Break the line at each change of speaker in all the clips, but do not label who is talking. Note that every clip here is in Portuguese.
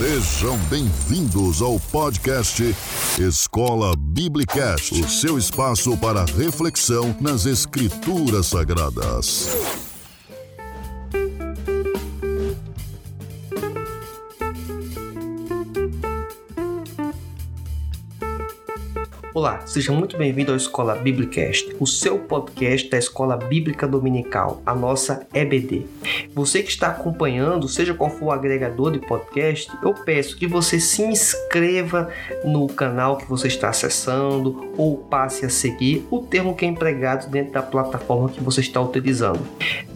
Sejam bem-vindos ao podcast Escola Biblicast, o seu espaço para reflexão nas Escrituras Sagradas.
Olá, seja muito bem-vindo ao Escola Biblicast, o seu podcast da Escola Bíblica Dominical, a nossa EBD. Você que está acompanhando, seja qual for o agregador de podcast, eu peço que você se inscreva no canal que você está acessando ou passe a seguir o termo que é empregado dentro da plataforma que você está utilizando.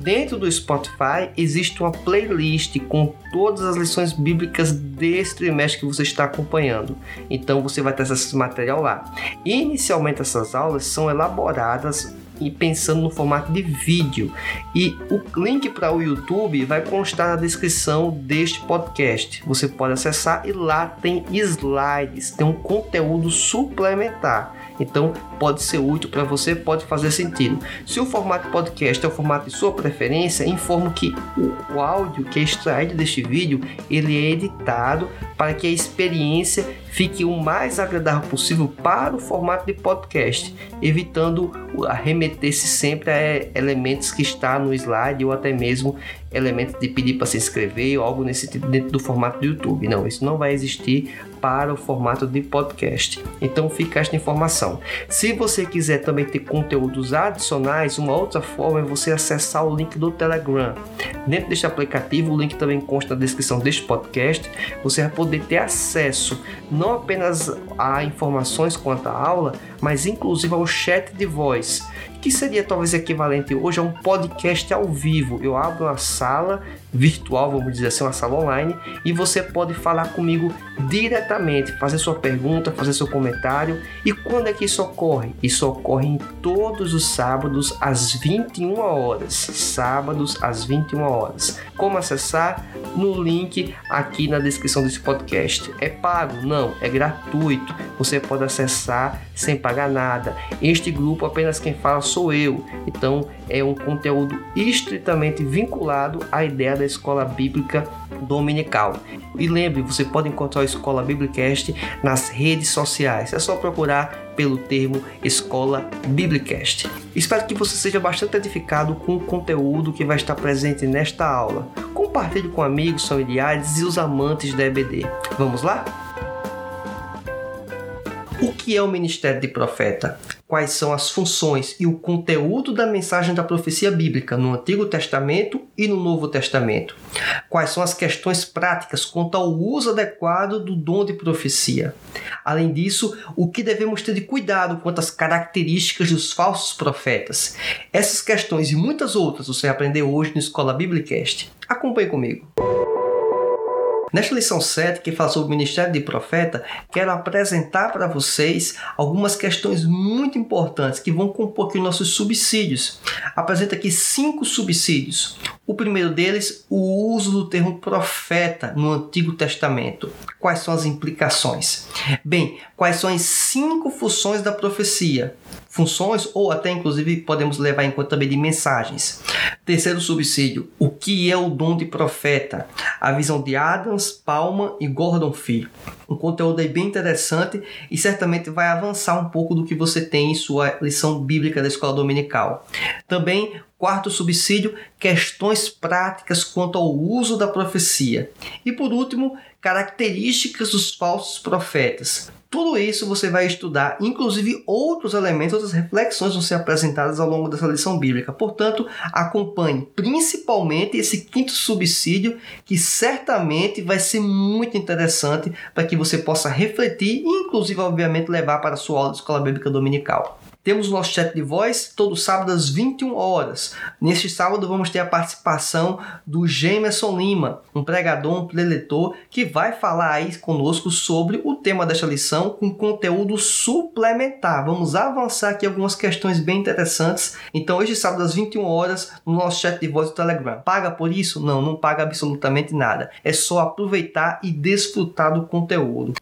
Dentro do Spotify existe uma playlist com todas as lições bíblicas deste trimestre que você está acompanhando. Então você vai ter esse material lá. Inicialmente essas aulas são elaboradas e pensando no formato de vídeo. E o link para o YouTube vai constar na descrição deste podcast. Você pode acessar e lá tem slides, tem um conteúdo suplementar. Então pode ser útil para você, pode fazer sentido. Se o formato podcast é o formato de sua preferência, informo que o, o áudio que é extraído deste vídeo ele é editado para que a experiência fique o mais agradável possível para o formato de podcast, evitando arremeter-se sempre a elementos que está no slide ou até mesmo elementos de pedir para se inscrever ou algo nesse tipo dentro do formato do YouTube. Não, isso não vai existir para o formato de podcast. Então fica esta informação. Se você quiser também ter conteúdos adicionais, uma outra forma é você acessar o link do Telegram. Dentro deste aplicativo, o link também consta na descrição deste podcast. Você vai poder ter acesso não apenas a informações quanto à aula, mas inclusive ao chat de voz que seria talvez equivalente hoje a um podcast ao vivo. Eu abro uma sala virtual, vamos dizer assim, uma sala online, e você pode falar comigo diretamente, fazer sua pergunta, fazer seu comentário. E quando é que isso ocorre? Isso ocorre em todos os sábados às 21 horas. Sábados às 21 horas. Como acessar? No link aqui na descrição desse podcast. É pago? Não, é gratuito. Você pode acessar sem pagar nada. Este grupo apenas quem fala sou eu. Então é um conteúdo estritamente vinculado à ideia da escola bíblica dominical. E lembre, você pode encontrar a Escola Biblicast nas redes sociais. É só procurar pelo termo Escola Biblicast. Espero que você seja bastante edificado com o conteúdo que vai estar presente nesta aula. Compartilhe com amigos, familiares e os amantes da EBD. Vamos lá? O que é o ministério de profeta? Quais são as funções e o conteúdo da mensagem da profecia bíblica no Antigo Testamento e no Novo Testamento? Quais são as questões práticas quanto ao uso adequado do dom de profecia? Além disso, o que devemos ter de cuidado quanto às características dos falsos profetas? Essas questões e muitas outras você vai aprender hoje no Escola Biblicast. Acompanhe comigo. Nesta lição 7, que fala sobre o ministério de profeta, quero apresentar para vocês algumas questões muito importantes que vão compor aqui nossos subsídios. Apresenta aqui cinco subsídios. O primeiro deles, o uso do termo profeta no Antigo Testamento. Quais são as implicações? Bem, quais são as cinco funções da profecia? Funções ou até inclusive podemos levar em conta também de mensagens. Terceiro subsídio, o que é o dom de profeta? A visão de Adams, Palma e Gordon Fee. Um conteúdo aí bem interessante e certamente vai avançar um pouco do que você tem em sua lição bíblica da escola dominical. Também Quarto subsídio, questões práticas quanto ao uso da profecia. E por último, características dos falsos profetas. Tudo isso você vai estudar, inclusive outros elementos, outras reflexões vão ser apresentadas ao longo dessa lição bíblica. Portanto, acompanhe principalmente esse quinto subsídio, que certamente vai ser muito interessante para que você possa refletir e, inclusive, obviamente, levar para a sua aula de escola bíblica dominical. Temos nosso chat de voz todo sábado às 21 horas. Neste sábado vamos ter a participação do Jameson Lima, um pregador, um preletor, que vai falar aí conosco sobre o tema desta lição com conteúdo suplementar. Vamos avançar aqui algumas questões bem interessantes. Então, hoje sábado às 21 horas no nosso chat de voz do Telegram. Paga por isso? Não, não paga absolutamente nada. É só aproveitar e desfrutar do conteúdo.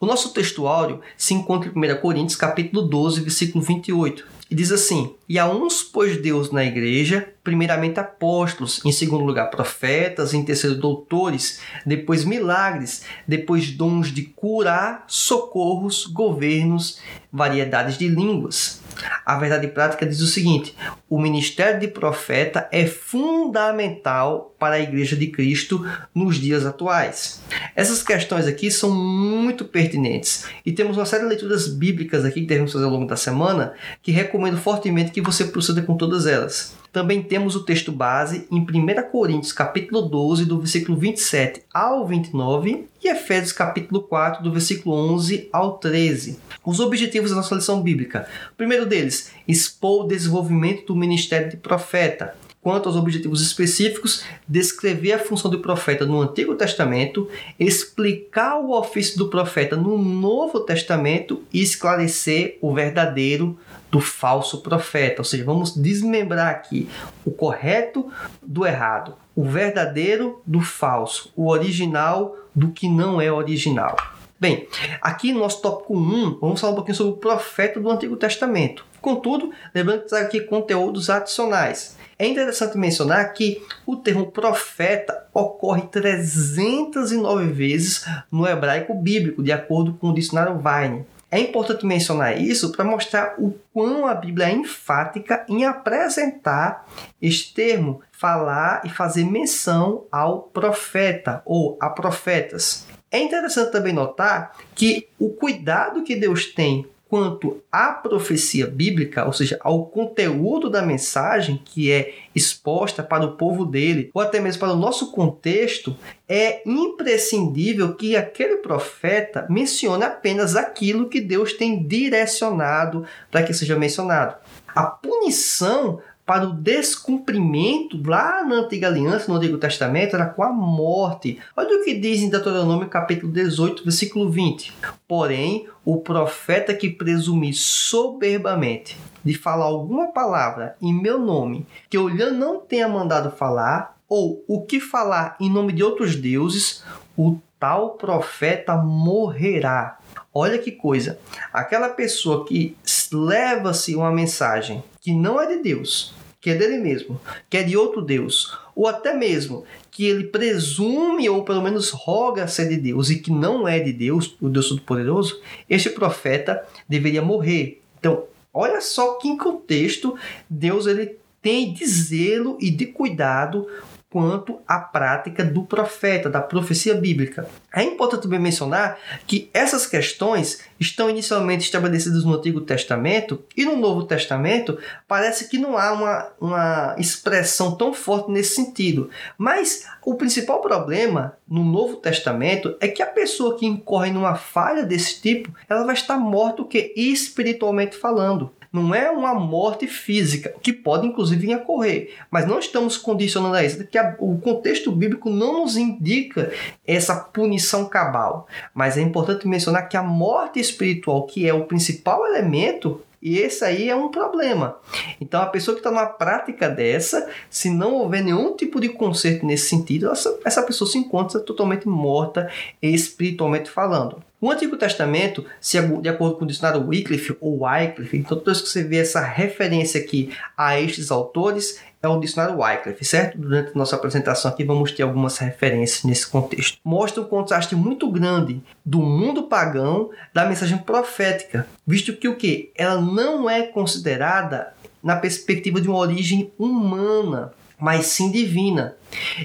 O nosso texto áureo se encontra em 1 Coríntios capítulo 12, versículo 28. E diz assim: E a uns pôs Deus na igreja, primeiramente apóstolos, em segundo lugar profetas, em terceiro doutores, depois milagres, depois dons de curar, socorros, governos, variedades de línguas. A verdade prática diz o seguinte: o ministério de profeta é fundamental para a Igreja de Cristo nos dias atuais. Essas questões aqui são muito pertinentes e temos uma série de leituras bíblicas aqui que devemos fazer ao longo da semana que recomendo fortemente que você proceda com todas elas. Também temos o texto base em 1 Coríntios capítulo 12, do versículo 27 ao 29 e Efésios capítulo 4, do versículo 11 ao 13. Os objetivos da nossa lição bíblica. O primeiro deles, expor o desenvolvimento do ministério de profeta. Quanto aos objetivos específicos, descrever a função do profeta no Antigo Testamento, explicar o ofício do profeta no Novo Testamento e esclarecer o verdadeiro do falso profeta. Ou seja, vamos desmembrar aqui o correto do errado, o verdadeiro do falso, o original do que não é original. Bem, aqui no nosso tópico 1, vamos falar um pouquinho sobre o profeta do Antigo Testamento. Contudo, lembrando que trago aqui conteúdos adicionais. É interessante mencionar que o termo profeta ocorre 309 vezes no hebraico bíblico, de acordo com o dicionário Vine. É importante mencionar isso para mostrar o quão a Bíblia é enfática em apresentar este termo, falar e fazer menção ao profeta ou a profetas. É interessante também notar que o cuidado que Deus tem quanto à profecia bíblica, ou seja, ao conteúdo da mensagem que é exposta para o povo dele, ou até mesmo para o nosso contexto, é imprescindível que aquele profeta mencione apenas aquilo que Deus tem direcionado para que seja mencionado. A punição para o descumprimento lá na antiga aliança, no Antigo Testamento, era com a morte. Olha o que diz em Deuteronômio capítulo 18, versículo 20. Porém, o profeta que presumir soberbamente de falar alguma palavra em meu nome que eu não tenha mandado falar, ou o que falar em nome de outros deuses, o tal profeta morrerá. Olha que coisa. Aquela pessoa que leva-se uma mensagem que não é de Deus, que é dele mesmo, que é de outro Deus, ou até mesmo que ele presume ou pelo menos roga ser de Deus e que não é de Deus, o Deus Todo-Poderoso, este profeta deveria morrer. Então, olha só que em contexto Deus ele tem de zelo e de cuidado quanto à prática do profeta, da profecia bíblica. É importante também mencionar que essas questões estão inicialmente estabelecidas no Antigo Testamento e no Novo Testamento parece que não há uma, uma expressão tão forte nesse sentido. Mas o principal problema no Novo Testamento é que a pessoa que incorre numa falha desse tipo, ela vai estar morta o que espiritualmente falando não é uma morte física, que pode inclusive ocorrer, mas não estamos condicionando a isso, porque o contexto bíblico não nos indica essa punição cabal. Mas é importante mencionar que a morte espiritual, que é o principal elemento, e esse aí é um problema. Então, a pessoa que está numa prática dessa, se não houver nenhum tipo de conserto nesse sentido, essa, essa pessoa se encontra totalmente morta espiritualmente falando. O Antigo Testamento, se de acordo com o dicionário Wycliffe ou Wycliffe, então toda vez que você vê essa referência aqui a estes autores, é o dicionário Wycliffe, certo? Durante nossa apresentação aqui vamos ter algumas referências nesse contexto. Mostra um contraste muito grande do mundo pagão da mensagem profética, visto que o que? Ela não é considerada na perspectiva de uma origem humana, mas sim divina.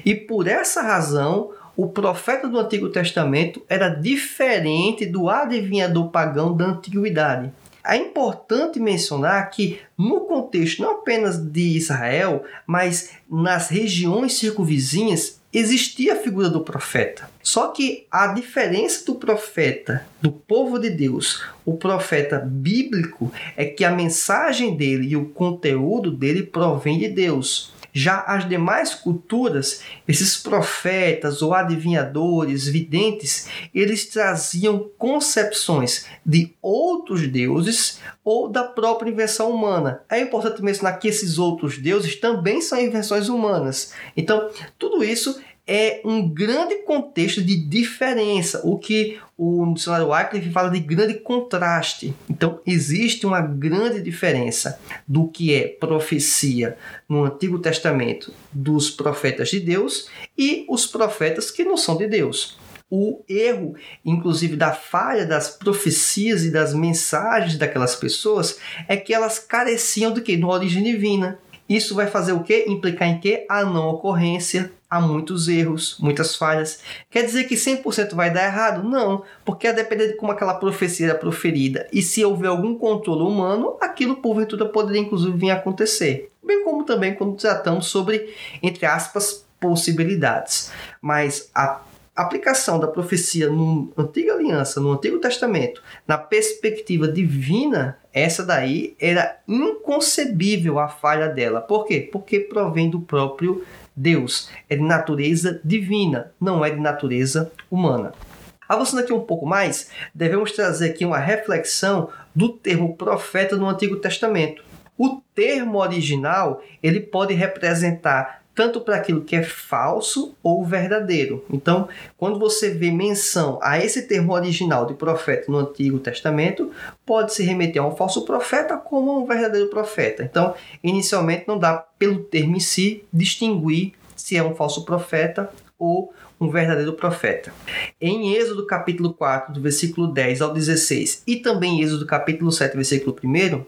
E por essa razão, o profeta do Antigo Testamento era diferente do adivinhador pagão da antiguidade. É importante mencionar que, no contexto não apenas de Israel, mas nas regiões circunvizinhas, existia a figura do profeta. Só que a diferença do profeta, do povo de Deus, o profeta bíblico, é que a mensagem dele e o conteúdo dele provém de Deus. Já as demais culturas, esses profetas ou adivinhadores, videntes, eles traziam concepções de outros deuses ou da própria invenção humana. É importante mencionar que esses outros deuses também são invenções humanas. Então, tudo isso é um grande contexto de diferença, o que o dicionário Wycliffe fala de grande contraste. Então, existe uma grande diferença do que é profecia no Antigo Testamento dos profetas de Deus e os profetas que não são de Deus o erro, inclusive da falha das profecias e das mensagens daquelas pessoas, é que elas careciam do que? De origem divina. Isso vai fazer o quê? Implicar em quê? A não ocorrência. Há muitos erros, muitas falhas. Quer dizer que 100% vai dar errado? Não, porque a depender de como aquela profecia era proferida e se houver algum controle humano, aquilo porventura poderia inclusive vir a acontecer. Bem como também quando tratamos sobre, entre aspas, possibilidades. Mas a aplicação da profecia na Antiga Aliança, no Antigo Testamento, na perspectiva divina, essa daí era inconcebível a falha dela. Por quê? Porque provém do próprio Deus. É de natureza divina, não é de natureza humana. Avançando aqui um pouco mais, devemos trazer aqui uma reflexão do termo profeta no Antigo Testamento. O termo original ele pode representar tanto para aquilo que é falso ou verdadeiro. Então, quando você vê menção a esse termo original de profeta no Antigo Testamento, pode se remeter a um falso profeta como a um verdadeiro profeta. Então, inicialmente não dá pelo termo em si distinguir se é um falso profeta ou um verdadeiro profeta. Em Êxodo capítulo 4, do versículo 10 ao 16, e também em Êxodo capítulo 7, versículo 1,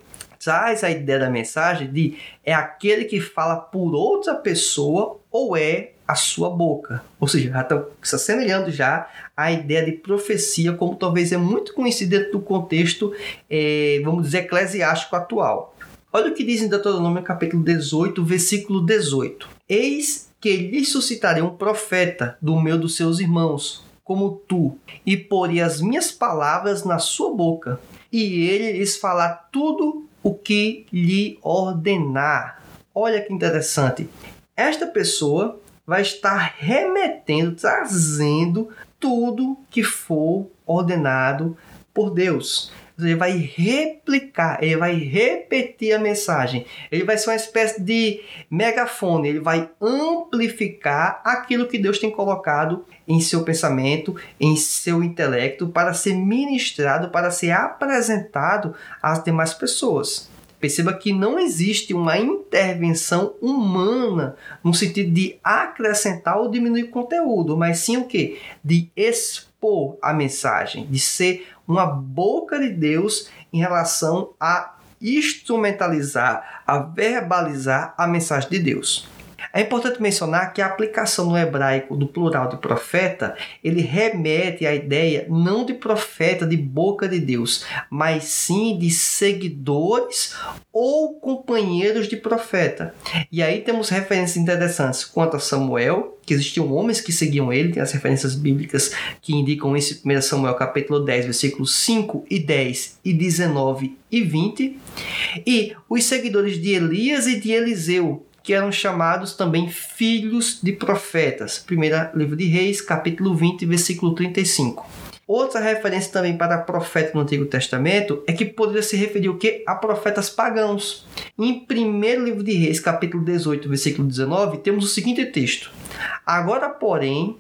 traz a ideia da mensagem de é aquele que fala por outra pessoa ou é a sua boca. Ou seja, já está se assemelhando já à ideia de profecia, como talvez é muito conhecida dentro do contexto, é, vamos dizer, eclesiástico atual. Olha o que diz em Deuteronômio capítulo 18, versículo 18. Eis que lhe suscitarei um profeta do meio dos seus irmãos, como tu, e porei as minhas palavras na sua boca, e ele lhes falar tudo o que lhe ordenar. Olha que interessante. Esta pessoa vai estar remetendo, trazendo tudo que for ordenado por Deus ele vai replicar, ele vai repetir a mensagem. Ele vai ser uma espécie de megafone, ele vai amplificar aquilo que Deus tem colocado em seu pensamento, em seu intelecto, para ser ministrado, para ser apresentado às demais pessoas. Perceba que não existe uma intervenção humana no sentido de acrescentar ou diminuir conteúdo, mas sim o que? De expor a mensagem, de ser uma boca de Deus em relação a instrumentalizar, a verbalizar a mensagem de Deus. É importante mencionar que a aplicação no hebraico do plural de profeta, ele remete à ideia não de profeta de boca de Deus, mas sim de seguidores ou companheiros de profeta. E aí temos referências interessantes quanto a Samuel, que existiam homens que seguiam ele, tem as referências bíblicas que indicam esse 1 Samuel capítulo 10, versículos 5 e 10 e 19 e 20, e os seguidores de Elias e de Eliseu, que eram chamados também filhos de profetas. Primeiro livro de Reis, capítulo 20, versículo 35. Outra referência também para profeta no Antigo Testamento é que poderia se referir o que a profetas pagãos. Em primeiro livro de Reis, capítulo 18, versículo 19, temos o seguinte texto: Agora, porém,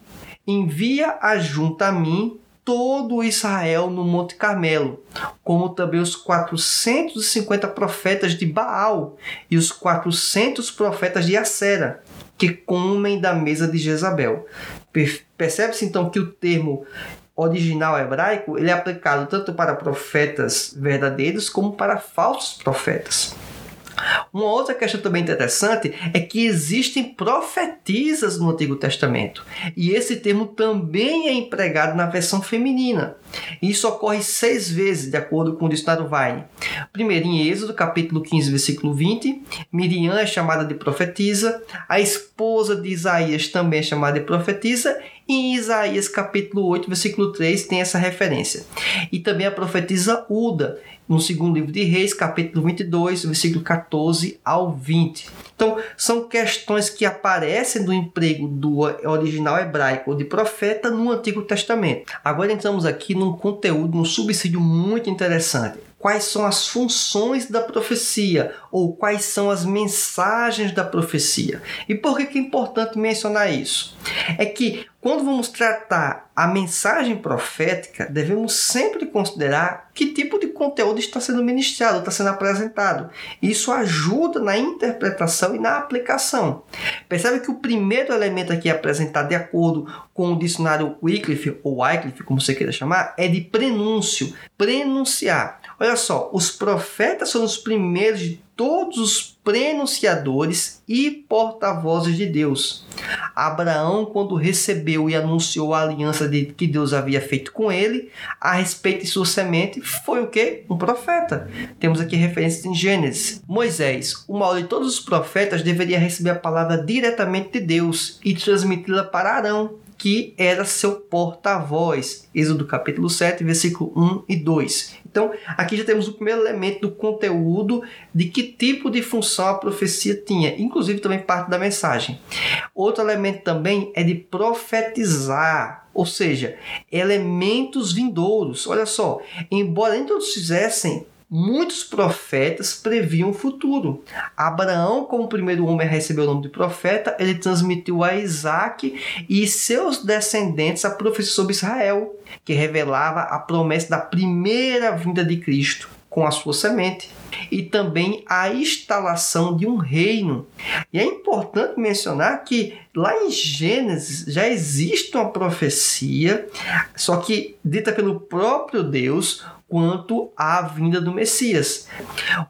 envia a junta a mim todo Israel no Monte Carmelo, como também os 450 profetas de Baal e os 400 profetas de Acera, que comem da mesa de Jezabel. Percebe-se então que o termo original hebraico ele é aplicado tanto para profetas verdadeiros como para falsos profetas. Uma outra questão também interessante é que existem profetisas no Antigo Testamento. E esse termo também é empregado na versão feminina. Isso ocorre seis vezes, de acordo com o dicionário Vine. Primeiro, em Êxodo, capítulo 15, versículo 20, Miriam é chamada de profetisa, a esposa de Isaías também é chamada de profetisa, em Isaías, capítulo 8, versículo 3, tem essa referência. E também a profetisa Uda, no segundo livro de Reis, capítulo 22, versículo 14 ao 20. Então, são questões que aparecem no emprego do original hebraico de profeta no Antigo Testamento. Agora entramos aqui num conteúdo, num subsídio muito interessante. Quais são as funções da profecia ou quais são as mensagens da profecia. E por que é importante mencionar isso? É que quando vamos tratar a mensagem profética, devemos sempre considerar que tipo de conteúdo está sendo ministrado, está sendo apresentado. Isso ajuda na interpretação e na aplicação. Percebe que o primeiro elemento aqui apresentado de acordo com o dicionário Wycliffe, ou Wycliffe, como você queira chamar, é de prenúncio, prenunciar. Olha só, os profetas são os primeiros de todos os prenunciadores e porta-vozes de Deus. Abraão, quando recebeu e anunciou a aliança de, que Deus havia feito com ele, a respeito de sua semente, foi o que? Um profeta. Temos aqui referências em Gênesis. Moisés, o maior de todos os profetas, deveria receber a palavra diretamente de Deus e transmiti-la para Arão, que era seu porta-voz. Êxodo capítulo 7, versículo 1 e 2. Então, aqui já temos o primeiro elemento do conteúdo de que tipo de função a profecia tinha, inclusive também parte da mensagem. Outro elemento também é de profetizar, ou seja, elementos vindouros. Olha só, embora nem todos fizessem Muitos profetas previam o futuro. Abraão, como primeiro homem a receber o nome de profeta, ele transmitiu a Isaac e seus descendentes a profecia sobre Israel, que revelava a promessa da primeira vinda de Cristo com a sua semente e também a instalação de um reino. E é importante mencionar que lá em Gênesis já existe uma profecia, só que dita pelo próprio Deus, quanto à vinda do Messias.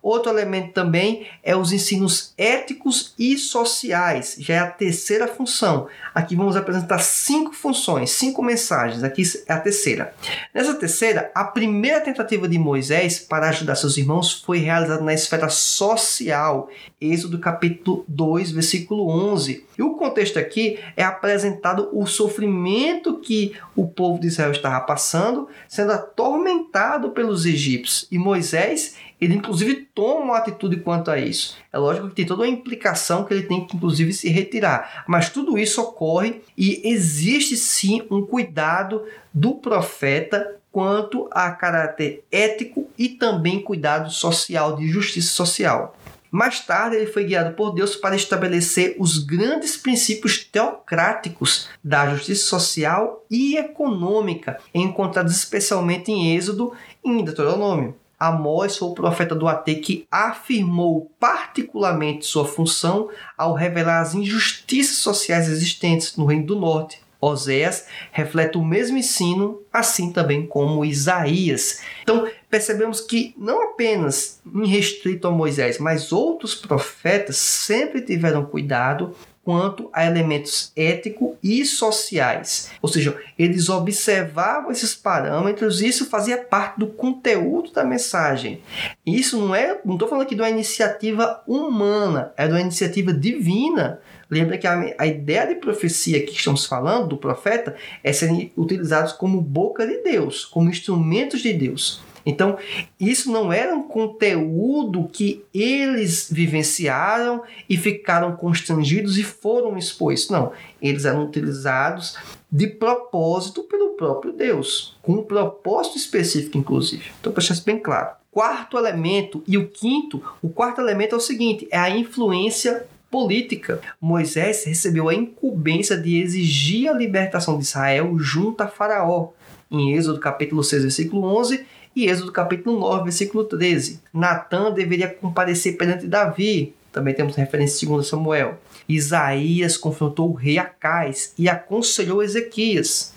Outro elemento também é os ensinos éticos e sociais, já é a terceira função. Aqui vamos apresentar cinco funções, cinco mensagens. Aqui é a terceira. Nessa terceira, a primeira tentativa de Moisés para ajudar seus irmãos foi realizada na esfera social. Êxodo capítulo 2, versículo 11. E o contexto aqui é apresentado o sofrimento que o povo de Israel estava passando, sendo atormentado pelos egípcios. E Moisés, ele inclusive toma uma atitude quanto a isso. É lógico que tem toda uma implicação que ele tem que inclusive se retirar, mas tudo isso ocorre e existe sim um cuidado do profeta quanto a caráter ético e também cuidado social de justiça social. Mais tarde, ele foi guiado por Deus para estabelecer os grandes princípios teocráticos da justiça social e econômica, encontrados especialmente em Êxodo em Deuteronômio. Amós foi o profeta do AT que afirmou particularmente sua função ao revelar as injustiças sociais existentes no Reino do Norte, Oséias reflete o mesmo ensino, assim também como Isaías. Então, percebemos que não apenas restrito a Moisés, mas outros profetas sempre tiveram cuidado quanto a elementos éticos e sociais. Ou seja, eles observavam esses parâmetros e isso fazia parte do conteúdo da mensagem. Isso não é, não estou falando aqui de uma iniciativa humana, é de uma iniciativa divina Lembra que a, a, ideia de profecia que estamos falando, do profeta, é serem utilizados como boca de Deus, como instrumentos de Deus. Então, isso não era um conteúdo que eles vivenciaram e ficaram constrangidos e foram expostos. Não, eles eram utilizados de propósito pelo próprio Deus, com um propósito específico, inclusive. Então, para deixar isso bem claro. Quarto elemento e o quinto, o quarto elemento é o seguinte: é a influência política. Moisés recebeu a incumbência de exigir a libertação de Israel junto a Faraó, em Êxodo capítulo 6, versículo 11 e Êxodo capítulo 9, versículo 13. Natã deveria comparecer perante Davi, também temos referência em 2 Samuel. Isaías confrontou o rei Acais e aconselhou Ezequias.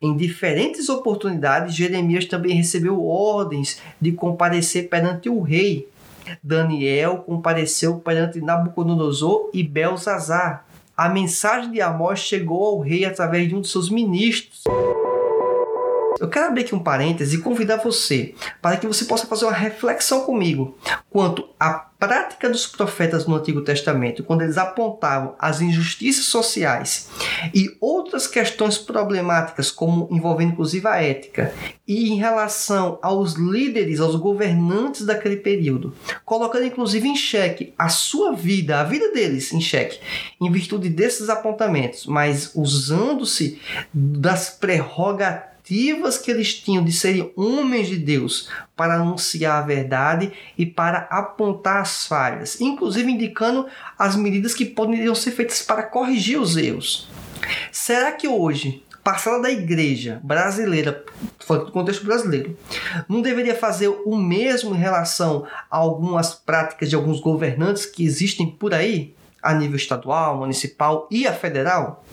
Em diferentes oportunidades, Jeremias também recebeu ordens de comparecer perante o rei, Daniel compareceu perante Nabucodonosor e Belzazar. A mensagem de Amós chegou ao rei através de um de seus ministros. Eu quero abrir aqui um parêntese e convidar você para que você possa fazer uma reflexão comigo quanto à prática dos profetas no Antigo Testamento, quando eles apontavam as injustiças sociais e outras questões problemáticas, como envolvendo inclusive a ética, e em relação aos líderes, aos governantes daquele período, colocando inclusive em xeque a sua vida, a vida deles em xeque, em virtude desses apontamentos, mas usando-se das prerrogativas prerrogativas que eles tinham de serem homens de Deus para anunciar a verdade e para apontar as falhas, inclusive indicando as medidas que poderiam ser feitas para corrigir os erros. Será que hoje passada da igreja brasileira, falando do contexto brasileiro, não deveria fazer o mesmo em relação a algumas práticas de alguns governantes que existem por aí, a nível estadual, municipal e a federal?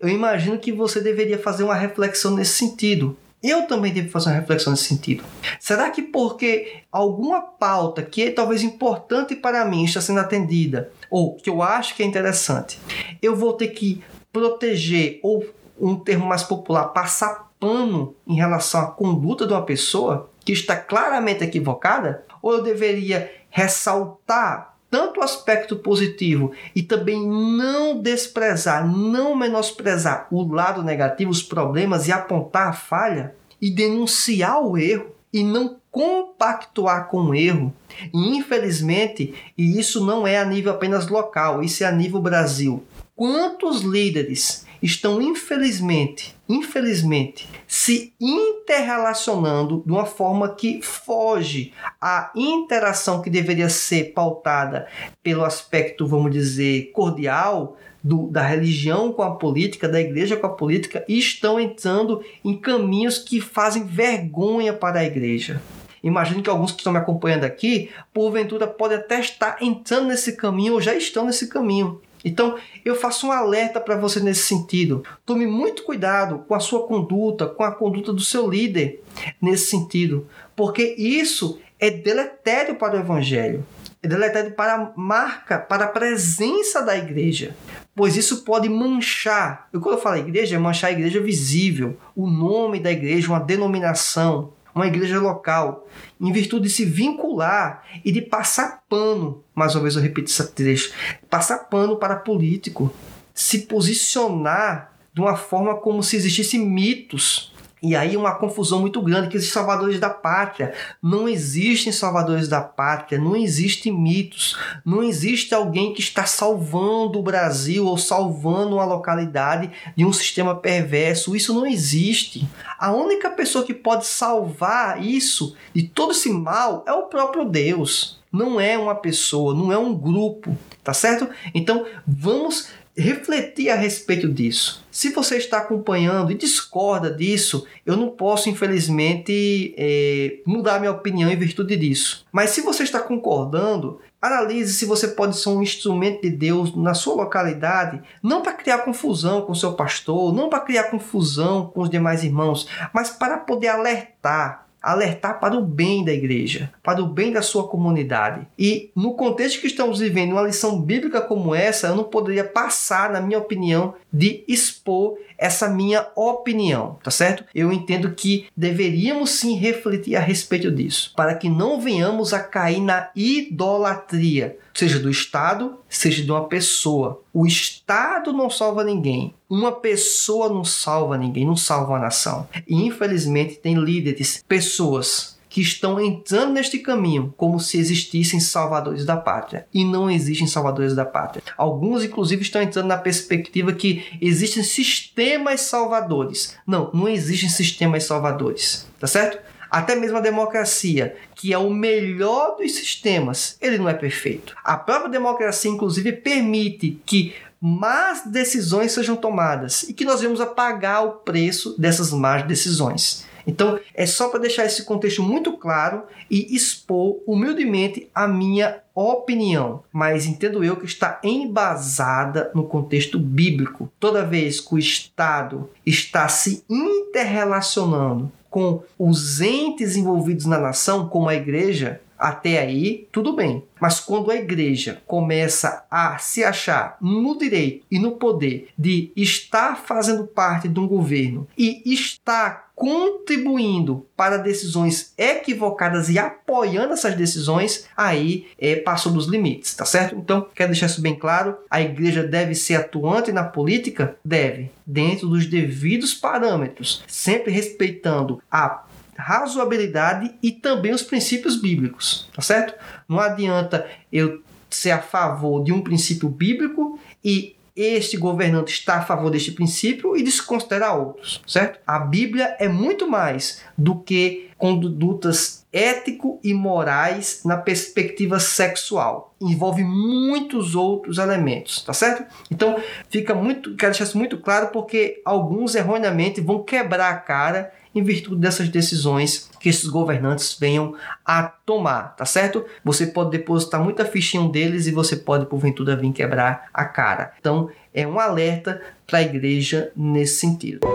Eu imagino que você deveria fazer uma reflexão nesse sentido. Eu também devo fazer uma reflexão nesse sentido. Será que porque alguma pauta que é talvez importante para mim está sendo atendida, ou que eu acho que é interessante, eu vou ter que proteger ou um termo mais popular, passar pano em relação à conduta de uma pessoa que está claramente equivocada? Ou eu deveria ressaltar tanto o aspecto positivo e também não desprezar, não menosprezar o lado negativo, os problemas e apontar a falha e denunciar o erro e não compactuar com o erro. E infelizmente, e isso não é a nível apenas local, isso é a nível Brasil. Quantos líderes estão infelizmente, infelizmente, se interrelacionando de uma forma que foge à interação que deveria ser pautada pelo aspecto, vamos dizer, cordial do, da religião com a política, da igreja com a política, e estão entrando em caminhos que fazem vergonha para a igreja. Imagino que alguns que estão me acompanhando aqui, porventura, podem até estar entrando nesse caminho ou já estão nesse caminho. Então, eu faço um alerta para você nesse sentido. Tome muito cuidado com a sua conduta, com a conduta do seu líder nesse sentido, porque isso é deletério para o evangelho. É deletério para a marca, para a presença da igreja, pois isso pode manchar. Eu, quando eu falo igreja, é manchar a igreja visível, o nome da igreja, uma denominação, uma igreja local, em virtude de se vincular e de passar pano, mais uma vez eu repito esse trecho, passar pano para político, se posicionar de uma forma como se existissem mitos e aí uma confusão muito grande que existem salvadores da pátria. Não existem salvadores da pátria, não existem mitos, não existe alguém que está salvando o Brasil ou salvando uma localidade de um sistema perverso. Isso não existe. A única pessoa que pode salvar isso de todo esse mal é o próprio Deus. Não é uma pessoa, não é um grupo, tá certo? Então vamos refletir a respeito disso. Se você está acompanhando e discorda disso, eu não posso, infelizmente, é, mudar minha opinião em virtude disso. Mas se você está concordando, analise se você pode ser um instrumento de Deus na sua localidade, não para criar confusão com seu pastor, não para criar confusão com os demais irmãos, mas para poder alertar, alertar para o bem da igreja, para o bem da sua comunidade. E no contexto que estamos vivendo, uma lição bíblica como essa, eu não poderia passar, na minha opinião, de expor essa minha opinião, tá certo? Eu entendo que deveríamos sim refletir a respeito disso, para que não venhamos a cair na idolatria, seja do Estado, seja de uma pessoa. O Estado não salva ninguém, uma pessoa não salva ninguém, não salva a nação. E infelizmente tem líderes, pessoas que estão entrando neste caminho como se existissem salvadores da pátria. E não existem salvadores da pátria. Alguns, inclusive, estão entrando na perspectiva que existem sistemas salvadores. Não, não existem sistemas salvadores. Tá certo? Até mesmo a democracia, que é o melhor dos sistemas, ele não é perfeito. A própria democracia, inclusive, permite que más decisões sejam tomadas e que nós vamos pagar o preço dessas más decisões. Então, é só para deixar esse contexto muito claro e expor humildemente a minha opinião, mas entendo eu que está embasada no contexto bíblico. Toda vez que o Estado está se interrelacionando com os entes envolvidos na nação, como a igreja, até aí, tudo bem. Mas quando a igreja começa a se achar no direito e no poder de estar fazendo parte de um governo e estar contribuindo para decisões equivocadas e apoiando essas decisões, aí é, passou dos limites, tá certo? Então, quero deixar isso bem claro. A igreja deve ser atuante na política? Deve, dentro dos devidos parâmetros, sempre respeitando a razoabilidade e também os princípios bíblicos, tá certo? Não adianta eu ser a favor de um princípio bíblico e este governante está a favor deste princípio e desconsidera outros, certo? A Bíblia é muito mais do que condutas ético e morais na perspectiva sexual. Envolve muitos outros elementos, tá certo? Então, fica muito, quero deixar isso muito claro porque alguns erroneamente vão quebrar a cara em virtude dessas decisões que esses governantes venham a tomar, tá certo? Você pode depositar muita um deles e você pode, porventura, vir quebrar a cara. Então, é um alerta para a igreja nesse sentido.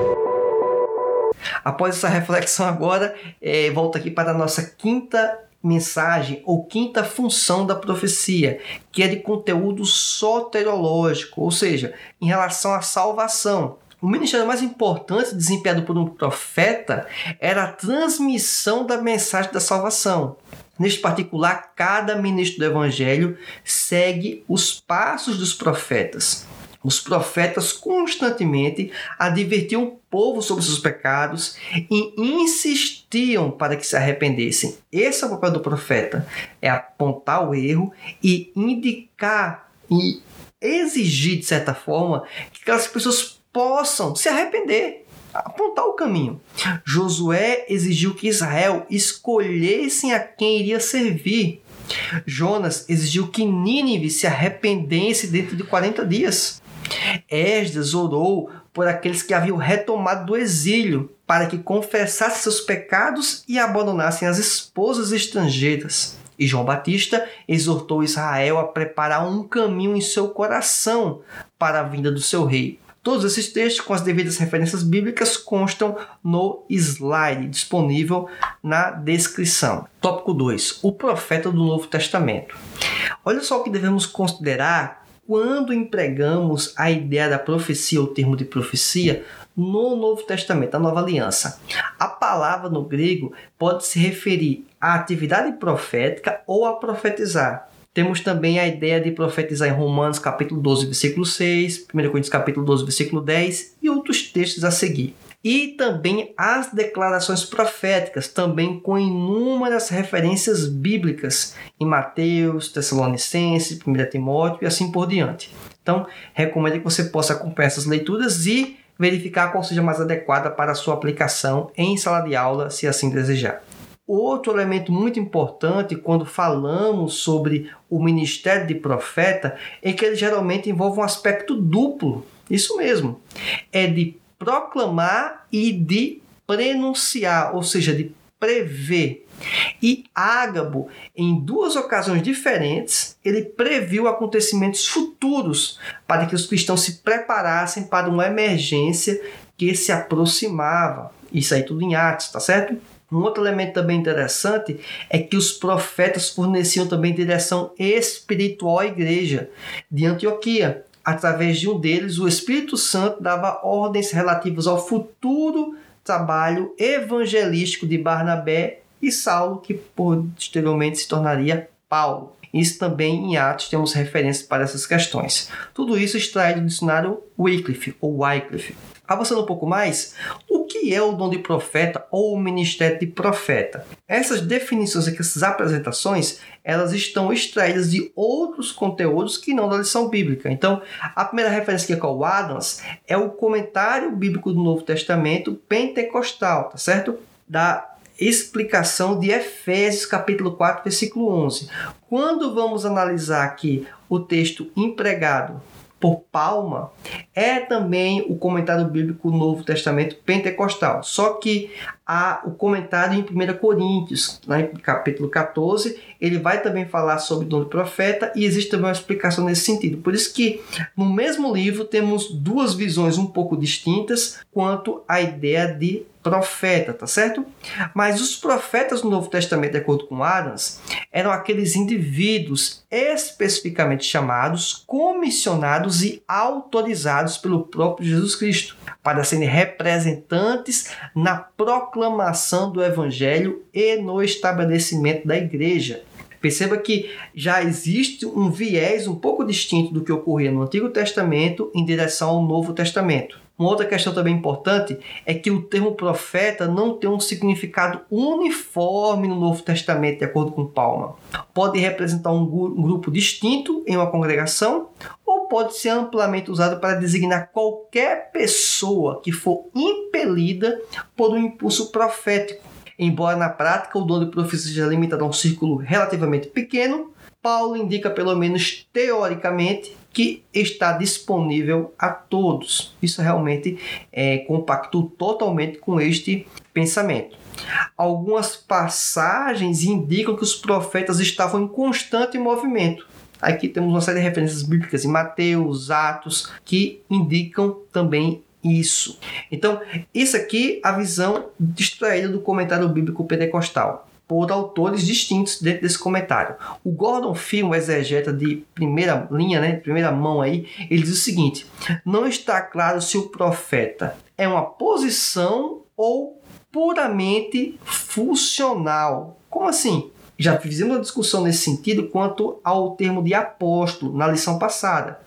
Após essa reflexão agora, é, volta aqui para a nossa quinta mensagem ou quinta função da profecia, que é de conteúdo soterológico, ou seja, em relação à salvação. O ministério mais importante desempenhado por um profeta era a transmissão da mensagem da salvação. Neste particular, cada ministro do evangelho segue os passos dos profetas. Os profetas constantemente advertiam o povo sobre seus pecados e insistiam para que se arrependessem. Esse é o papel do profeta: é apontar o erro e indicar e exigir, de certa forma, que aquelas pessoas possam se arrepender, apontar o caminho. Josué exigiu que Israel escolhessem a quem iria servir. Jonas exigiu que Nínive se arrependesse dentro de 40 dias. Esdras orou por aqueles que haviam retomado do exílio, para que confessassem seus pecados e abandonassem as esposas estrangeiras. E João Batista exortou Israel a preparar um caminho em seu coração para a vinda do seu rei. Todos esses textos, com as devidas referências bíblicas, constam no slide disponível na descrição. Tópico 2: O profeta do Novo Testamento. Olha só o que devemos considerar quando empregamos a ideia da profecia, o termo de profecia, no Novo Testamento, a Nova Aliança. A palavra no grego pode se referir à atividade profética ou a profetizar. Temos também a ideia de profetizar em Romanos capítulo 12, versículo 6, 1 Coríntios capítulo 12, versículo 10 e outros textos a seguir. E também as declarações proféticas, também com inúmeras referências bíblicas em Mateus, Tessalonicenses, 1 Timóteo e assim por diante. Então, recomendo que você possa acompanhar essas leituras e verificar qual seja mais adequada para a sua aplicação em sala de aula, se assim desejar. Outro elemento muito importante quando falamos sobre o ministério de profeta é que ele geralmente envolve um aspecto duplo. Isso mesmo. É de proclamar e de prenunciar, ou seja, de prever. E Ágabo, em duas ocasiões diferentes, ele previu acontecimentos futuros para que os cristãos se preparassem para uma emergência que se aproximava. Isso aí tudo em Atos, tá certo? Um outro elemento também interessante é que os profetas forneciam também direção espiritual à igreja de Antioquia. Através de um deles, o Espírito Santo dava ordens relativas ao futuro trabalho evangelístico de Barnabé e Saulo, que posteriormente se tornaria Paulo. Isso também em Atos temos referências para essas questões. Tudo isso extraído do dicionário Wycliffe ou Wycliffe. Avançando um pouco mais, o que é o dom de profeta ou o ministério de profeta? Essas definições e essas apresentações, elas estão extraídas de outros conteúdos que não da lição bíblica. Então, a primeira referência que é com o Adams é o comentário bíblico do Novo Testamento pentecostal, tá certo? Da explicação de Efésios capítulo 4, versículo 11. Quando vamos analisar aqui o texto empregado por Palma é também o comentário bíblico Novo Testamento pentecostal. Só que há o comentário em 1 Coríntios, né, capítulo 14, ele vai também falar sobre o dom do profeta e existe também uma explicação nesse sentido. Por isso que no mesmo livro temos duas visões um pouco distintas quanto à ideia de profeta, tá certo? Mas os profetas no Novo Testamento, de acordo com Adams, eram aqueles indivíduos especificamente chamados, comissionados e autorizados pelo próprio Jesus Cristo para serem representantes na proclamação do evangelho e no estabelecimento da igreja. Perceba que já existe um viés um pouco distinto do que ocorria no Antigo Testamento em direção ao Novo Testamento. Uma outra questão também importante é que o termo profeta não tem um significado uniforme no Novo Testamento, de acordo com Palma. Pode representar um, grupo distinto em uma congregação ou pode ser amplamente usado para designar qualquer pessoa que for impelida por um impulso profético. Embora na prática o dom de profecia seja limitado a um círculo relativamente pequeno, Paulo indica, pelo menos teoricamente, que está disponível a todos. Isso realmente é, compactua totalmente com este pensamento. Algumas passagens indicam que os profetas estavam em constante movimento. Aqui temos uma série de referências bíblicas em Mateus, Atos, que indicam também isso. Então, isso aqui a visão distraída do comentário bíblico pentecostal por autores distintos dentro desse comentário. O Gordon Fee, um exegeta de primeira linha, né, primeira mão aí, ele diz o seguinte: não está claro se o profeta é uma posição ou puramente funcional. Como assim? Já fizemos uma discussão nesse sentido quanto ao termo de apóstolo na lição passada.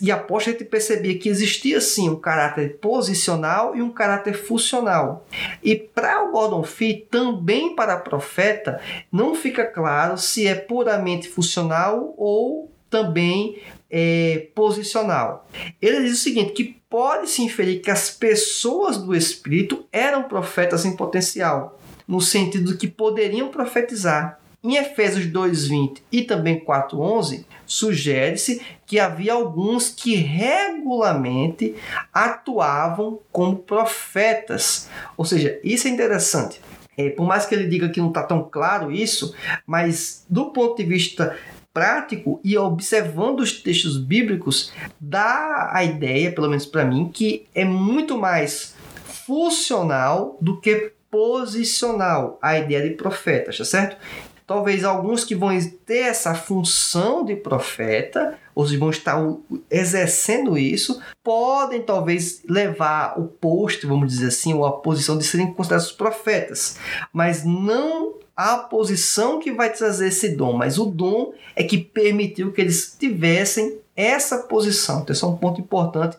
E após a gente percebia que existia sim um caráter posicional e um caráter funcional. E para o Gordon Fee, também para profeta, não fica claro se é puramente funcional ou também é, posicional. Ele diz o seguinte: que pode-se inferir que as pessoas do Espírito eram profetas em potencial, no sentido de que poderiam profetizar. Em Efésios 2:20 e também 4:11, sugere-se que havia alguns que regularmente atuavam como profetas. Ou seja, isso é interessante. É, por mais que ele diga que não está tão claro isso, mas do ponto de vista prático e observando os textos bíblicos, dá a ideia, pelo menos para mim, que é muito mais funcional do que posicional a ideia de profetas, tá certo? Talvez alguns que vão ter essa função de profeta, ou vão estar exercendo isso, podem talvez levar o posto, vamos dizer assim, ou a posição de serem considerados profetas, mas não a posição que vai trazer esse dom, mas o dom é que permitiu que eles tivessem essa posição. Então, esse é um ponto importante.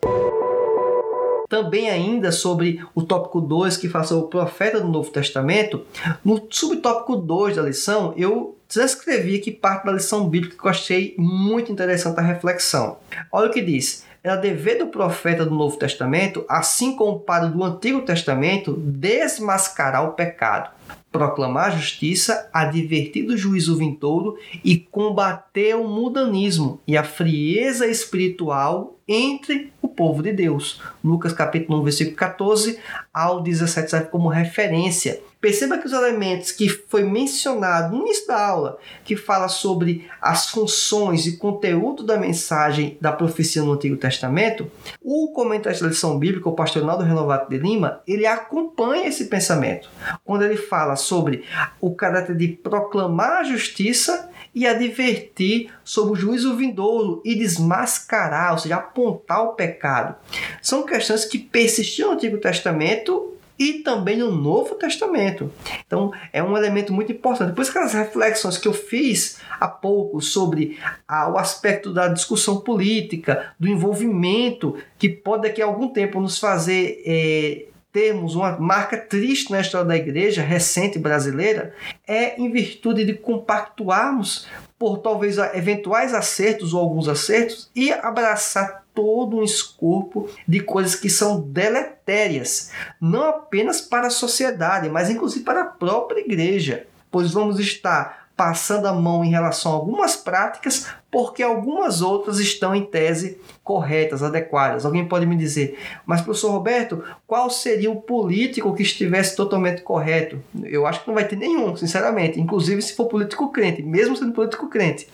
Também ainda sobre o tópico 2, que fala o profeta do Novo Testamento, no subtópico 2 da lição, eu transcrevi aqui parte da lição bíblica que eu achei muito interessante a reflexão. Olha o que diz. Era dever do profeta do Novo Testamento, assim como o do Antigo Testamento, desmascarar o pecado, proclamar a justiça, advertir do juízo vindouro e combater o mudanismo e a frieza espiritual entre o povo de Deus. Lucas capítulo 1, versículo 14 ao 17 serve como referência. Perceba que os elementos que foi mencionado no início da aula, que fala sobre as funções e conteúdo da mensagem da profecia no Antigo Testamento, o comentário da lição bíblica, o pastor Naldo Renovato de Lima, ele acompanha esse pensamento. Quando ele fala sobre o caráter de proclamar a justiça e advertir sobre o juízo vindouro e desmascarar, ou seja, apontar o pecado. São questões que persistiam no Antigo Testamento e também no Novo Testamento. Então, é um elemento muito importante. Por isso, aquelas reflexões que eu fiz há pouco sobre ah, o aspecto da discussão política, do envolvimento, que pode daqui a algum tempo nos fazer. É, termos uma marca triste na história da igreja recente brasileira é em virtude de compactuarmos por talvez eventuais acertos ou alguns acertos e abraçar todo um escopo de coisas que são deletérias, não apenas para a sociedade, mas inclusive para a própria igreja, pois vamos estar passando a mão em relação a algumas práticas, porque algumas outras estão em tese corretas, adequadas. Alguém pode me dizer, mas professor Roberto, qual seria o político que estivesse totalmente correto? Eu acho que não vai ter nenhum, sinceramente, inclusive se for político crente, mesmo sendo político crente.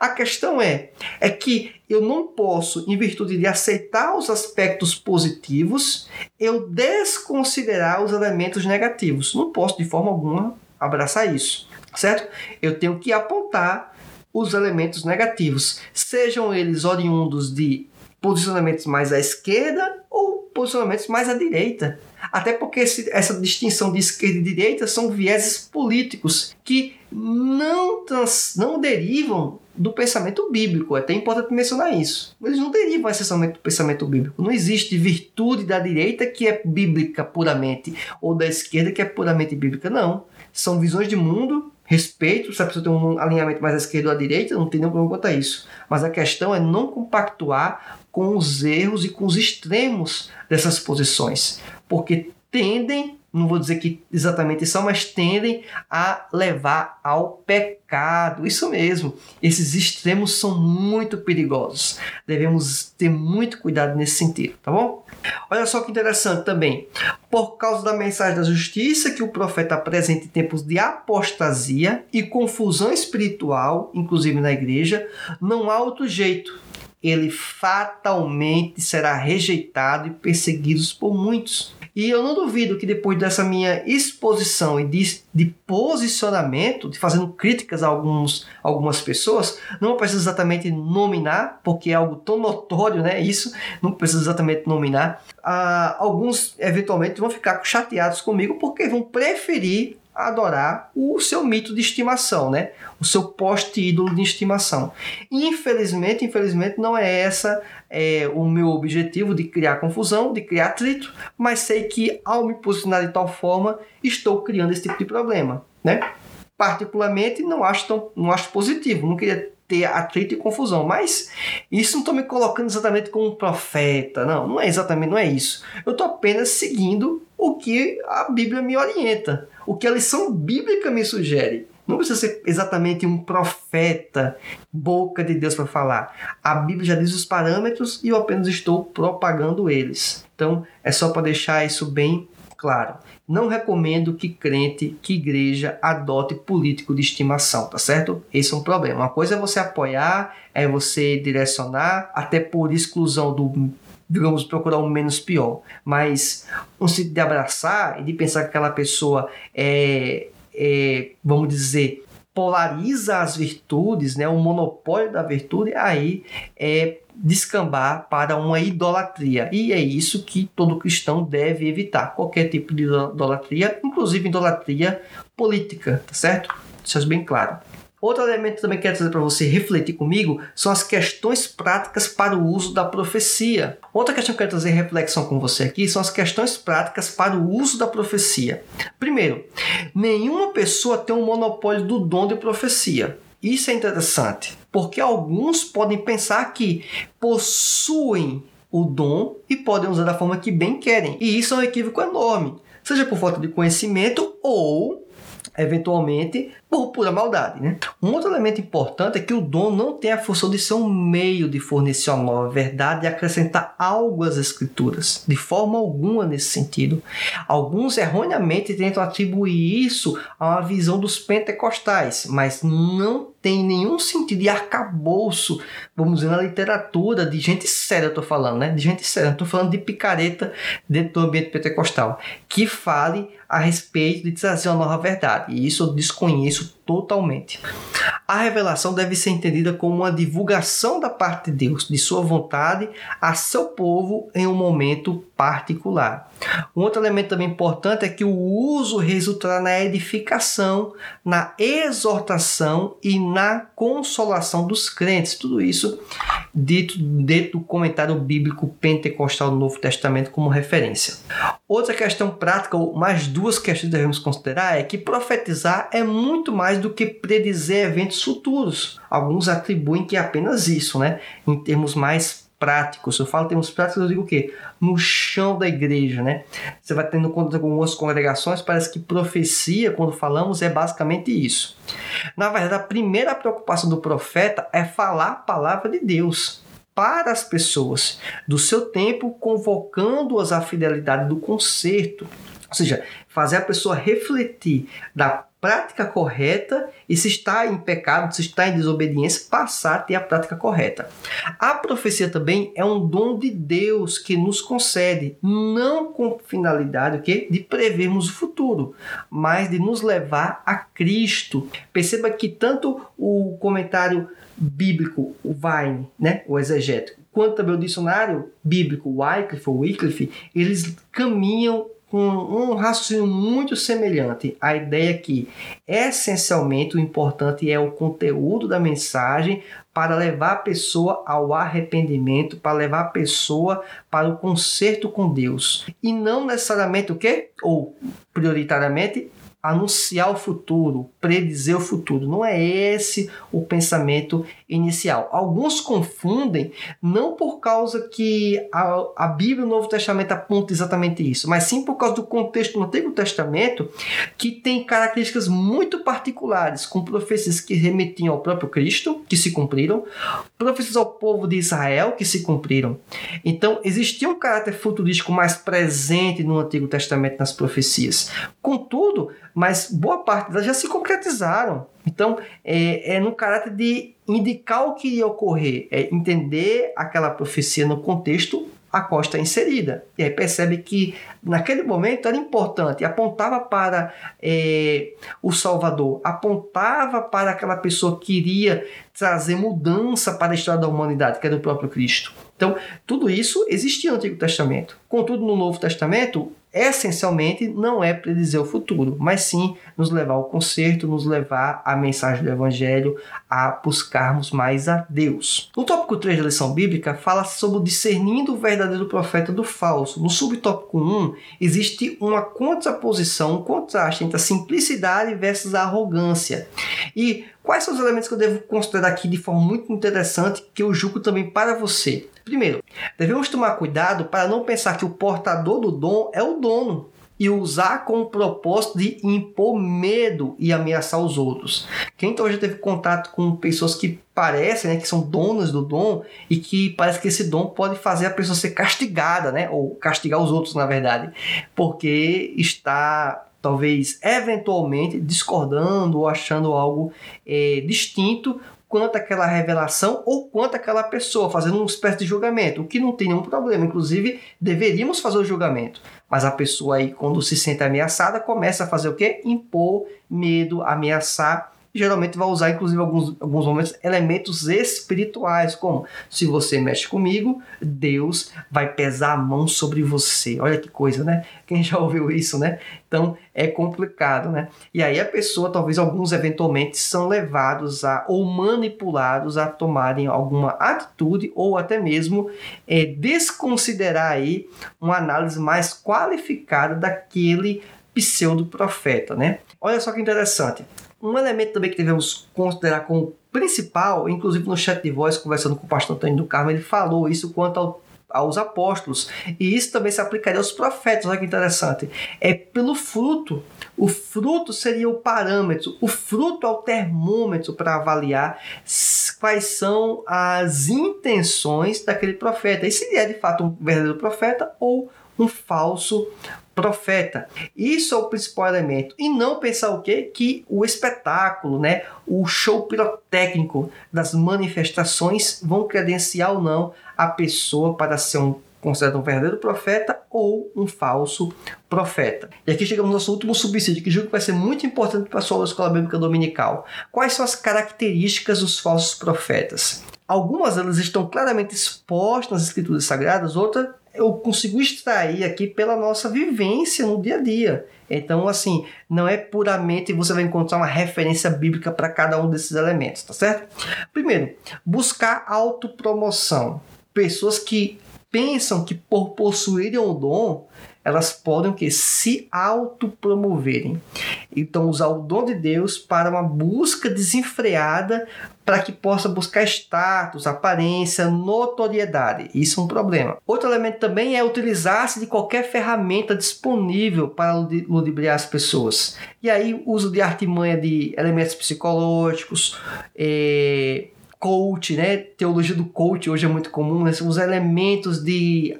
A questão é, é que eu não posso, em virtude de aceitar os aspectos positivos, eu desconsiderar os elementos negativos. Não posso de forma alguma abraçar isso certo? Eu tenho que apontar os elementos negativos, sejam eles oriundos de posicionamentos mais à esquerda ou posicionamentos mais à direita. Até porque esse, essa distinção de esquerda e direita são vieses políticos que não, trans, não derivam do pensamento bíblico. É até importante mencionar isso. Eles não derivam essencialmente do pensamento bíblico. Não existe virtude da direita que é bíblica puramente, ou da esquerda que é puramente bíblica. Não. São visões de mundo respeito se a pessoa tem um alinhamento mais à esquerda ou à direita, não tem nenhum problema quanto a isso. Mas a questão é não compactuar com os erros e com os extremos dessas posições, porque tendem não vou dizer que exatamente são, mas tendem a levar ao pecado. Isso mesmo, esses extremos são muito perigosos. Devemos ter muito cuidado nesse sentido, tá bom? Olha só que interessante também. Por causa da mensagem da justiça que o profeta apresenta em tempos de apostasia e confusão espiritual, inclusive na igreja, não há outro jeito ele fatalmente será rejeitado e perseguido por muitos. E eu não duvido que depois dessa minha exposição e de, de posicionamento, de fazendo críticas a alguns, algumas pessoas, não precisa exatamente nominar, porque é algo tão notório, né? Isso, não precisa exatamente nominar. Ah, alguns eventualmente vão ficar chateados comigo porque vão preferir adorar o seu mito de estimação, né? O seu poste-ídolo de estimação. Infelizmente, infelizmente não é essa é, o meu objetivo de criar confusão, de criar atrito, mas sei que ao me posicionar de tal forma, estou criando esse tipo de problema, né? Particularmente não acho tão, não acho positivo, não queria ter atrito e confusão, mas isso não estou me colocando exatamente como um profeta, não, não é exatamente, não é isso. Eu estou apenas seguindo o que a Bíblia me orienta, o que a lição bíblica me sugere. Não precisa ser exatamente um profeta, boca de Deus para falar. A Bíblia já diz os parâmetros e eu apenas estou propagando eles. Então é só para deixar isso bem claro. Não recomendo que crente, que igreja adote político de estimação, tá certo? Esse é um problema. Uma coisa é você apoiar, é você direcionar, até por exclusão do digamos, procurar o menos pior. Mas um sentido de abraçar e de pensar que aquela pessoa é, é, vamos dizer, polariza as virtudes, né, o monopólio da virtude, aí é descambar para uma idolatria. E é isso que todo cristão deve evitar. Qualquer tipo de idolatria, inclusive idolatria política, tá certo? Isso é bem claro. Outro elemento que também quero trazer para você refletir comigo são as questões práticas para o uso da profecia. Outra questão que eu quero trazer reflexão com você aqui são as questões práticas para o uso da profecia. Primeiro, nenhuma pessoa tem um monopólio do dom de profecia. Isso é interessante, porque alguns podem pensar que possuem o dom e podem usar da forma que bem querem. E isso é um equívoco enorme, seja por falta de conhecimento ou eventualmente por pura maldade. Né? Um outro elemento importante é que o dom não tem a função de ser um meio de fornecer uma nova verdade e acrescentar algo às escrituras, de forma alguma nesse sentido. Alguns erroneamente tentam atribuir isso a uma visão dos pentecostais, mas não tem nenhum sentido de arcabouço, vamos dizer, na literatura de gente séria, eu estou falando, né? De gente séria, não estou falando de picareta dentro do ambiente pentecostal, que fale a respeito de trazer uma nova verdade. E isso eu desconheço isso totalmente. A revelação deve ser entendida como uma divulgação da parte de Deus, de sua vontade a seu povo em um momento particular. Um outro elemento também importante é que o uso resultará na edificação, na exortação e na consolação dos crentes. Tudo isso dito dentro do comentário bíblico pentecostal do Novo Testamento como referência. Outra questão prática, ou mais duas questões que devemos considerar, é que profetizar é muito mais do que predizer eventos futuros. Alguns atribuem que é apenas isso, né? Em termos mais práticos. Eu falo termos práticos, eu digo o quê? No chão da igreja, né? Você vai tendo conta com algumas congregações, parece que profecia, quando falamos, é basicamente isso. Na verdade, a primeira preocupação do profeta é falar a palavra de Deus para as pessoas do seu tempo, convocando-as à fidelidade do conserto. Ou seja, fazer a pessoa refletir da prática correta e se está em pecado, se está em desobediência, passar a ter a prática correta. A profecia também é um dom de Deus que nos concede, não com finalidade o de prevermos o futuro, mas de nos levar a Cristo. Perceba que tanto o comentário bíblico, o Vine, né, o exegético, quanto também o dicionário bíblico, Wycliffe ou Wycliffe, eles caminham com um raciocínio muito semelhante. A ideia que, essencialmente, o importante é o conteúdo da mensagem para levar a pessoa ao arrependimento, para levar a pessoa para o conserto com Deus. E não necessariamente o quê? Ou prioritariamente anunciar o futuro, predizer o futuro. Não é esse o pensamento inicial. Alguns confundem, não por causa que a, a Bíblia e o Novo Testamento apontam exatamente isso, mas sim por causa do contexto do Antigo Testamento, que tem características muito particulares, com profecias que remetiam ao próprio Cristo, que se cumpriram, profecias ao povo de Israel, que se cumpriram. Então, existia um caráter futurístico mais presente no Antigo Testamento nas profecias. Contudo, mas boa parte delas já se concretizaram. Então, é, é no caráter de indicar o que ia ocorrer, é entender aquela profecia no contexto a está inserida. E aí percebe que naquele momento era importante, apontava para é, o Salvador, apontava para aquela pessoa que iria trazer mudança para a história da humanidade, que era o próprio Cristo. Então, tudo isso existia no Antigo Testamento. Contudo, no Novo Testamento, essencialmente não é predizer o futuro, mas sim nos levar ao conserto, nos levar à mensagem do Evangelho, a buscarmos mais a Deus. No tópico 3 da lição bíblica, fala sobre discernindo o verdadeiro profeta do falso. No subtópico 1, existe uma contraposição, um contraste entre a simplicidade versus a arrogância. E quais são os elementos que eu devo considerar aqui de forma muito interessante que eu julgo também para você? Primeiro, devemos tomar cuidado para não pensar que o portador do dom é o dono e usar com o propósito de impor medo e ameaçar os outros. Quem então já teve contato com pessoas que parecem, né, que são donas do dom e que parece que esse dom pode fazer a pessoa ser castigada, né, ou castigar os outros, na verdade, porque está talvez eventualmente discordando ou achando algo é, distinto quanto aquela revelação ou quanto aquela pessoa, fazendo uma espécie de julgamento, o que não tem nenhum problema. Inclusive, deveríamos fazer o julgamento. Mas a pessoa aí, quando se sente ameaçada, começa a fazer o quê? Impor medo, ameaçar geralmente vai usar, inclusive, alguns, alguns momentos, elementos espirituais, como se você mexe comigo, Deus vai pesar a mão sobre você. Olha que coisa, né? Quem já ouviu isso, né? Então é complicado, né? E aí a pessoa, talvez alguns eventualmente, são levados a ou manipulados a tomarem alguma atitude ou até mesmo é, desconsiderar aí uma análise mais qualificada daquele pseudo profeta, né? Olha só que interessante. Um elemento também que devemos considerar como principal, inclusive no chat de voz, conversando com o pastor Antônio do Carmo, ele falou isso quanto ao aos apóstolos. E isso também se aplicaria aos profetas. Olha que interessante. É pelo fruto. O fruto seria o parâmetro, o fruto é o termômetro para avaliar quais são as intenções daquele profeta. E se ele é de fato um verdadeiro profeta ou um falso profeta. Isso é o principal elemento. E não pensar o quê? Que o espetáculo, né, o show pirotécnico das manifestações vão credenciar ou não a pessoa para ser um considerado um verdadeiro profeta ou um falso profeta. E aqui chegamos ao nosso último subsídio, que julgo que vai ser muito importante para a sua escola bíblica dominical. Quais são as características dos falsos profetas? Algumas delas estão claramente expostas nas escrituras sagradas, outras eu consigo extrair aqui pela nossa vivência no dia a dia. Então, assim, não é puramente você vai encontrar uma referência bíblica para cada um desses elementos, tá certo? Primeiro, buscar autopromoção. Pessoas que pensam que por possuírem o dom, elas podem que se autopromoverem. Então usar o dom de Deus para uma busca desenfreada para que possa buscar status, aparência, notoriedade. Isso é um problema. Outro elemento também é utilizar-se de qualquer ferramenta disponível para ludibriar as pessoas. E aí, uso de artimanha de elementos psicológicos, eh, coach, né? Teologia do coach hoje é muito comum, né? os elementos de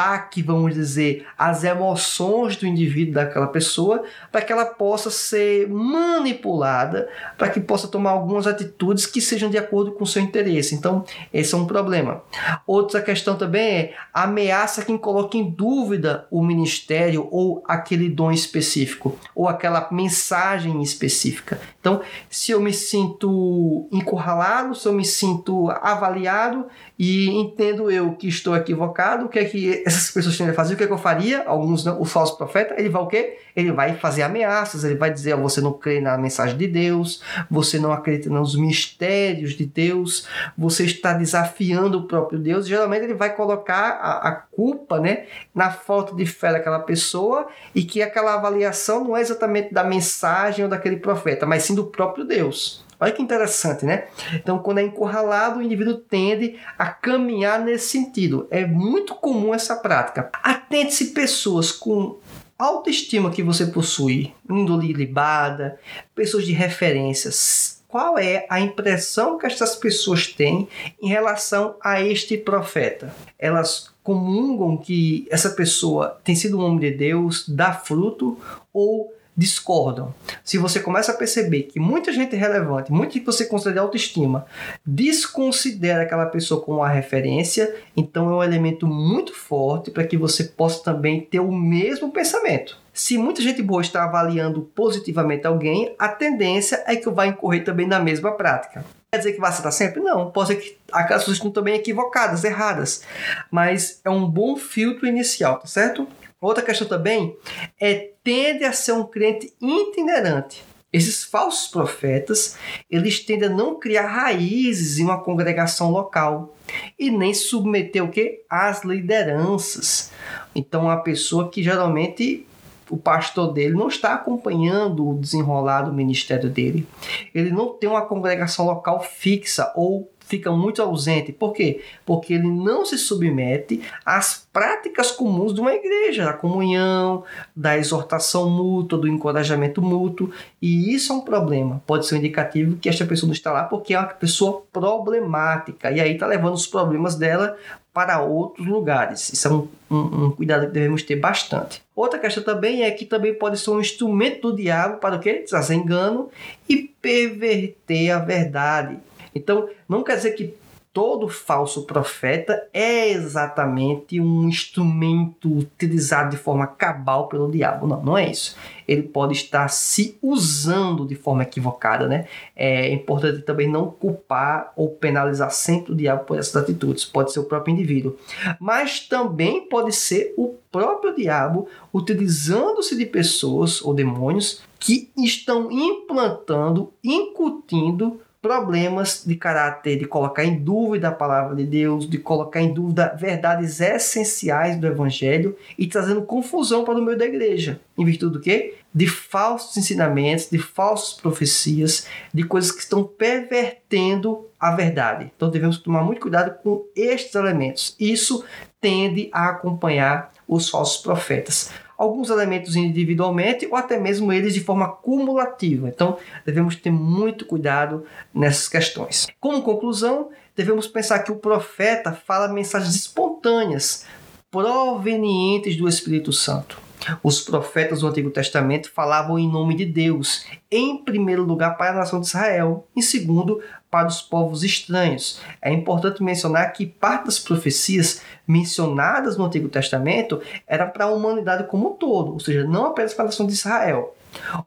ataque, vamos dizer, às emoções do indivíduo daquela pessoa, para que ela possa ser manipulada, para que possa tomar algumas atitudes que sejam de acordo com o seu interesse. Então, esse é um problema. Outra questão também é ameaça quem coloca em dúvida o ministério ou aquele dom específico, ou aquela mensagem específica. Então, se eu me sinto encurralado, se eu me sinto avaliado e entendo eu que estou equivocado, o que é que essas pessoas tendem a fazer, o que, é que eu faria? Alguns não, o falso profeta, ele vai o quê? Ele vai fazer ameaças, ele vai dizer, oh, você não crê na mensagem de Deus, você não acredita nos mistérios de Deus, você está desafiando o próprio Deus. Geralmente ele vai colocar a, a culpa, né, na falta de fé daquela pessoa e que aquela avaliação não é exatamente da mensagem ou daquele profeta, mas sim do próprio Deus. Olha que interessante, né? Então, quando é encurralado, o indivíduo tende a caminhar nesse sentido. É muito comum essa prática. Atente-se pessoas com autoestima que você possui, índole libada, pessoas de referências. Qual é a impressão que essas pessoas têm em relação a este profeta? Elas comungam que essa pessoa tem sido um homem de Deus, dá fruto ou discordam. Se você começa a perceber que muita gente relevante, muita gente que você considera autoestima, desconsidera aquela pessoa como uma referência, então é um elemento muito forte para que você possa também ter o mesmo pensamento. Se muita gente boa está avaliando positivamente alguém, a tendência é que vai incorrer também na mesma prática. Quer dizer que vai acertar sempre? Não. Pode ser que aquelas pessoas estão também equivocadas, erradas. Mas é um bom filtro inicial, tá certo? Outra questão também é tende a ser um crente itinerante. Esses falsos profetas, eles tendem a não criar raízes em uma congregação local e nem submeter o que às lideranças. Então, a pessoa que geralmente o pastor dele não está acompanhando o desenrolar do ministério dele. Ele não tem uma congregação local fixa ou fica muito ausente. Por quê? Porque ele não se submete às práticas comuns de uma igreja, da comunhão, da exortação mútua, do encorajamento mútuo. E isso é um problema. Pode ser um indicativo que esta pessoa não está lá porque é uma pessoa problemática. E aí está levando os problemas dela para outros lugares. Isso é um, um, um, cuidado que devemos ter bastante. Outra questão também é que também pode ser um instrumento do diabo para o quê? Trazer engano e perverter a verdade. Então, não quer dizer que todo falso profeta é exatamente um instrumento utilizado de forma cabal pelo diabo. Não, não é isso. Ele pode estar se usando de forma equivocada, né? É importante também não culpar ou penalizar sempre o diabo por essas atitudes. Pode ser o próprio indivíduo, mas também pode ser o próprio diabo utilizando-se de pessoas ou demônios que estão implantando, incutindo problemas de caráter de colocar em dúvida a palavra de Deus, de colocar em dúvida verdades essenciais do evangelho e trazendo confusão para o meio da igreja. Em virtude do quê? De falsos ensinamentos, de falsas profecias, de coisas que estão pervertendo a verdade. Então devemos tomar muito cuidado com estes elementos. Isso tende a acompanhar os falsos profetas alguns elementos individualmente ou até mesmo eles de forma cumulativa. Então, devemos ter muito cuidado nessas questões. Como conclusão, devemos pensar que o profeta fala mensagens espontâneas, provenientes do Espírito Santo. Os profetas do Antigo Testamento falavam em nome de Deus, em primeiro lugar para a nação de Israel, em segundo para os povos estranhos. É importante mencionar que parte das profecias mencionadas no Antigo Testamento era para a humanidade como um todo, ou seja, não apenas para a nação de Israel.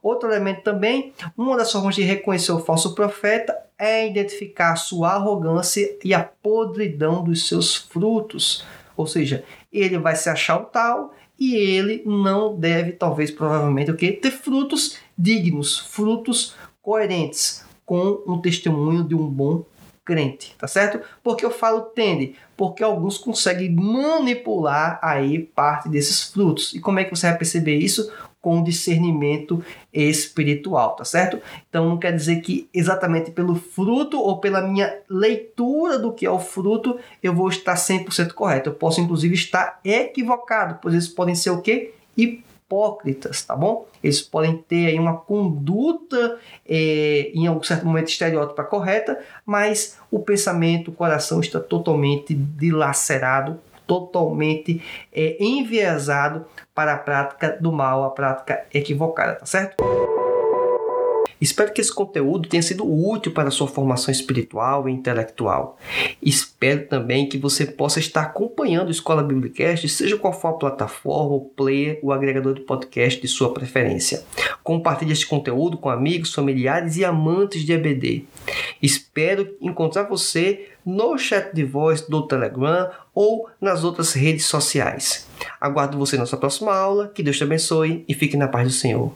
Outro elemento também, uma das formas de reconhecer o falso profeta é identificar sua arrogância e a podridão dos seus frutos. Ou seja, ele vai se achar o tal e ele não deve, talvez, provavelmente, o que? Ter frutos dignos, frutos coerentes com um testemunho de um bom crente, tá certo? Porque eu falo tende, porque alguns conseguem manipular aí parte desses frutos. E como é que você vai perceber isso? Com discernimento espiritual, tá certo? Então não quer dizer que exatamente pelo fruto ou pela minha leitura do que é o fruto eu vou estar 100% correto. Eu posso inclusive estar equivocado, pois eles podem ser o quê? Hipócritas tá bom? Eles podem ter aí uma conduta é, em algum certo momento estereótipa correta, mas o pensamento, o coração está totalmente dilacerado, totalmente é, enviesado para a prática do mal, a prática equivocada, tá certo? Espero que esse conteúdo tenha sido útil para a sua formação espiritual e intelectual. Espero também que você possa estar acompanhando o Escola Biblicast, seja qual for a plataforma, o player, o agregador de podcast de sua preferência. Compartilhe este conteúdo com amigos, familiares e amantes de EBD. Espero encontrar você no chat de voz do Telegram ou nas outras redes sociais. Aguardo você na nossa próxima aula. Que Deus te abençoe e fique na paz do Senhor.